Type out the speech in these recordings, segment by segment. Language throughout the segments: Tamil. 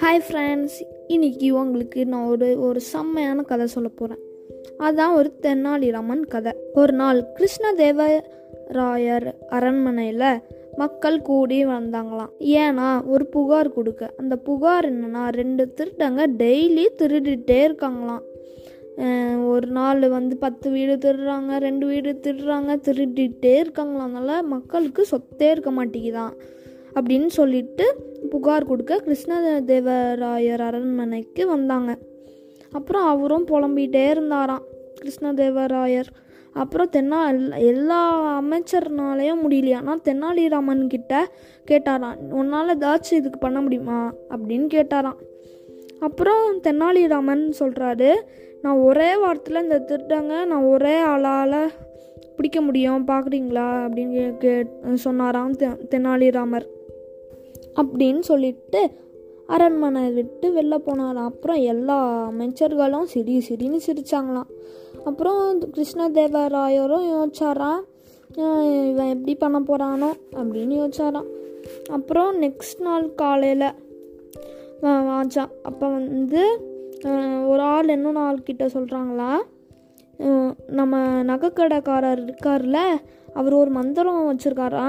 ஹாய் ஃப்ரெண்ட்ஸ் இன்னைக்கு உங்களுக்கு நான் ஒரு ஒரு செம்மையான கதை சொல்ல போகிறேன் அதுதான் ஒரு தென்னாலிராமன் கதை. ஒரு நாள் கிருஷ்ணதேவராயர் அரண்மனையில் மக்கள் கூடி வந்தாங்களாம். ஏன்னா ஒரு புகார் கொடுக்க. அந்த புகார் என்னன்னா ரெண்டு திருட்டங்க டெய்லி திருடிட்டே இருக்காங்களாம். ஒரு நாள் வந்து பத்து வீடு திருடுறாங்க ரெண்டு வீடு திருடுறாங்க திருடிட்டே இருக்காங்களாம் அதனால் மக்களுக்கு சொத்தே இருக்க மாட்டேங்குதான் அப்படின்னு சொல்லிட்டு புகார் கொடுக்க கிருஷ்ணதேவராயர் அரண்மனைக்கு வந்தாங்க. அப்புறம் அவரும் புலம்பிகிட்டே இருந்தாராம். கிருஷ்ணதேவராயர். அப்புறம் தென்னா எல்லா- எல்லா அமைச்சர்னாலையும் முடியலையானா தெனாலிராமன் கிட்ட கேட்டாராம் உன்னால் ஏதாச்சும் இதுக்கு பண்ண முடியுமா? அப்படின்னு கேட்டாராம். அப்புறம் தென்னாலிராமன் சொல்கிறாரு நான் ஒரே வாரத்தில் இந்த திருடங்க நான் ஒரே ஆளால் பிடிக்க முடியும் பார்க்குறீங்களா அப்படின்னு கே சொன்னாராம் தெ தெனாலிராமர் அப்படின்னு சொல்லிட்டு அரண்மனை விட்டு வெளில போனாராம். அப்புறம் எல்லா அமைச்சர்களும் சிரி சிரின்னு சிரித்தாங்களாம் அப்புறம் கிருஷ்ணதேவராயரும் யோசிச்சாராம் இவன் எப்படி பண்ண போகிறானோ அப்படின்னு யோசிச்சாராம். அப்புறம் நெக்ஸ்ட் நாள் காலையில் வாச்சா அப்போ வந்து ஒரு ஆள் இன்னொன்று ஆள் கிட்ட சொல்கிறாங்களா நம்ம நகைக்கடைக்காரர் இருக்கார்ல அவர் ஒரு மந்திரம் வச்சுருக்காரா?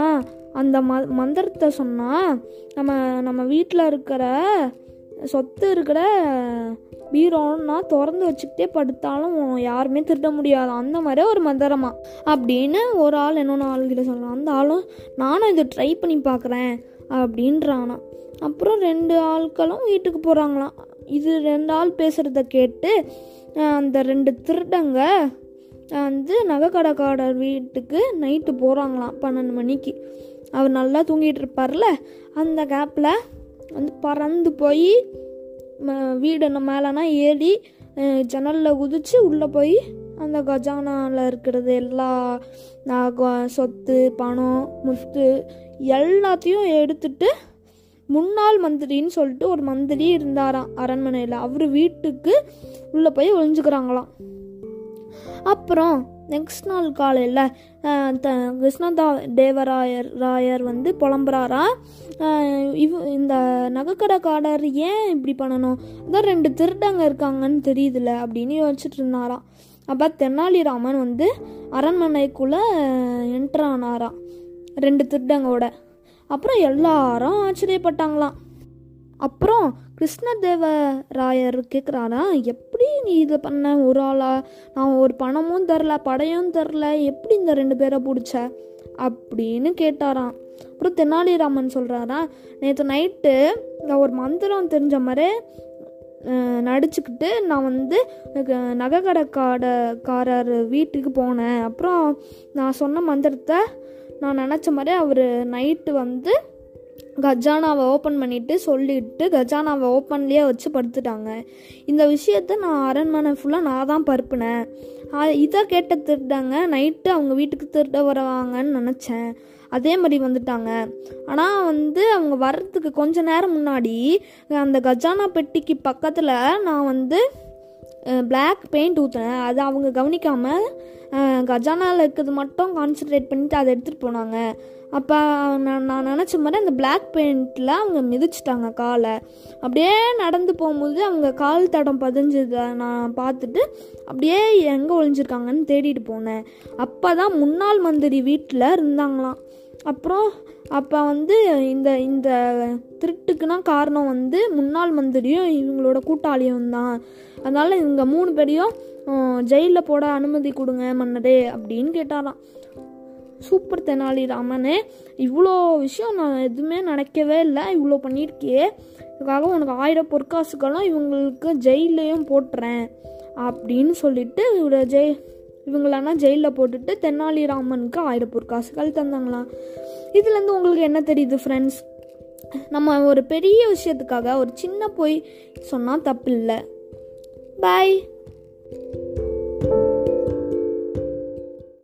அந்த ம மந்திரத்தை சொன்னால் நம்ம நம்ம வீட்டில் இருக்கிற சொத்து இருக்கிற பீரோன்னா திறந்து வச்சுக்கிட்டே படுத்தாலும் யாருமே திருட முடியாது. அந்த மாதிரி ஒரு மந்திரமா. அப்படின்னு ஒரு ஆள் இன்னொன்று ஆள்கிட்ட சொல்லலாம் அந்த ஆளும் நானும் இதை ட்ரை பண்ணி பார்க்குறேன் அப்படின்றானா. அப்புறம் ரெண்டு ஆட்களும் வீட்டுக்கு போகிறாங்களாம் இது ரெண்டு ஆள் பேசுகிறத கேட்டு அந்த ரெண்டு திருடங்க வந்து நகைக்கடைக்காரர் வீட்டுக்கு நைட்டு போகிறாங்களாம் பன்னெண்டு மணிக்கு. அவர் நல்லா தூங்கிட்டு இருப்பார்ல அந்த கேப்பில் வந்து பறந்து போய் வீடு மேலேனா ஏறி ஜன்னலில் ஜன்னல்ல குதிச்சு உள்ளே போய் அந்த கஜானாவில் இருக்கிறது எல்லா சொத்து பணம் முத்து எல்லாத்தையும் எடுத்துட்டு முன்னாள் மந்திரின்னு சொல்லிட்டு ஒரு மந்திரி இருந்தாராம் அரண்மனையில். அவர் வீட்டுக்கு உள்ளே போய் ஒளிஞ்சுக்கிறாங்களாம். அப்புறம் நெக்ஸ்ட் நாள் காலையில் கிருஷ்ணதா தேவராயர் ராயர் வந்து புலம்புறாரா? இவ இந்த நகைக்கடைக்காரர் ஏன் இப்படி பண்ணணும்? அதான் ரெண்டு திருடங்க இருக்காங்கன்னு தெரியுதுல அப்படின்னு யோசிச்சுட்டு இருந்தாராம். அப்போ தெனாலிராமன் வந்து அரண்மனைக்குள்ளே என்ட்ரு ஆனாராம். ரெண்டு திருடங்களோட. அப்புறம் எல்லாரும் ஆச்சரியப்பட்டாங்களாம். அப்புறம் கிருஷ்ணதேவராயர் கேட்குறாரா எப்படி நீ இதை பண்ண? ஒரு ஆளா? நான் ஒரு பணமும் தரல படையும் தரல. எப்படி இந்த ரெண்டு பேரை பிடிச்ச? அப்படின்னு கேட்டாராம். அப்புறம் தெனாலிராமன் சொல்கிறாரா நேற்று நைட்டு நான் ஒரு மந்திரம் தெரிஞ்ச மாதிரி நடிச்சுக்கிட்டு நான் வந்து அஹ், நகைக்கடைக்காரர் வீட்டுக்கு போனேன். அப்புறம் நான் சொன்ன மந்திரத்தை நான் நினச்ச மாதிரி அவர் நைட்டு வந்து கஜானாவை ஓப்பன் பண்ணிட்டு சொல்லிட்டு கஜானாவை ஓப்பன்லேயே வச்சு படுத்துட்டாங்க. இந்த விஷயத்த நான் அரண்மனை ஃபுல்லாக நான் தான் பருப்புனேன். இதை கேட்ட திருட்டாங்க நைட்டு அவங்க வீட்டுக்கு திருட வருவாங்கன்னு நினச்சேன். அதே மாதிரி வந்துட்டாங்க. ஆனால் வந்து அவங்க வர்றதுக்கு கொஞ்ச நேரம் முன்னாடி அந்த கஜானா பெட்டிக்கு பக்கத்தில் நான் வந்து பிளாக் பெயிண்ட் ஊற்றினேன் அதை அவங்க கவனிக்காமல் கஜானாவில் இருக்கிறது மட்டும் கான்சென்ட்ரேட் பண்ணிட்டு அதை எடுத்துகிட்டு போனாங்க. அப்போ நான் நான் நினச்ச மாதிரி அந்த பிளாக் பெயிண்டில் அவங்க மிதிச்சிட்டாங்க காலை. அப்படியே நடந்து போகும்போது அவங்க கால் தடம் பதிஞ்சதை நான் பார்த்துட்டு அப்படியே எங்கே ஒளிஞ்சிருக்காங்கன்னு தேடிட்டு போனேன். அப்போ தான் முன்னாள் மந்திரி வீட்டில் இருந்தாங்களாம். அப்புறம் அப்போ வந்து இந்த இந்த திருட்டுக்குனா காரணம் வந்து முன்னாள் மந்திரியும் இவங்களோட கூட்டாளியும் தான். அதனால் இவங்க மூணு பேரையும் ஜெயிலில் போட அனுமதி கொடுங்க மன்னரே அப்படின்னு கேட்டாராம். சூப்பர் தெனாலிராமனே இவ்வளோ விஷயம் நான் எதுவுமே நினைக்கவே இல்லை இவ்வளோ பண்ணியிருக்கியே. இதுக்காக உனக்கு ஆயிரம் பொற்காசுகளும் இவங்களுக்கு ஜெயிலையும் போட்டுறேன் அப்படின்னு சொல்லிட்டு இவர ஜெய் இவங்களெல்லாம் ஜெயிலில் போட்டுட்டு தெனாலிராமனுக்கு ஆயிரம் பொற்காசுகள் தந்தாங்களாம். இதுலேருந்து உங்களுக்கு என்ன தெரியுது ஃப்ரெண்ட்ஸ் நம்ம ஒரு பெரிய விஷயத்துக்காக ஒரு சின்ன பொய் சொன்னால் தப்பு இல்லை பாய்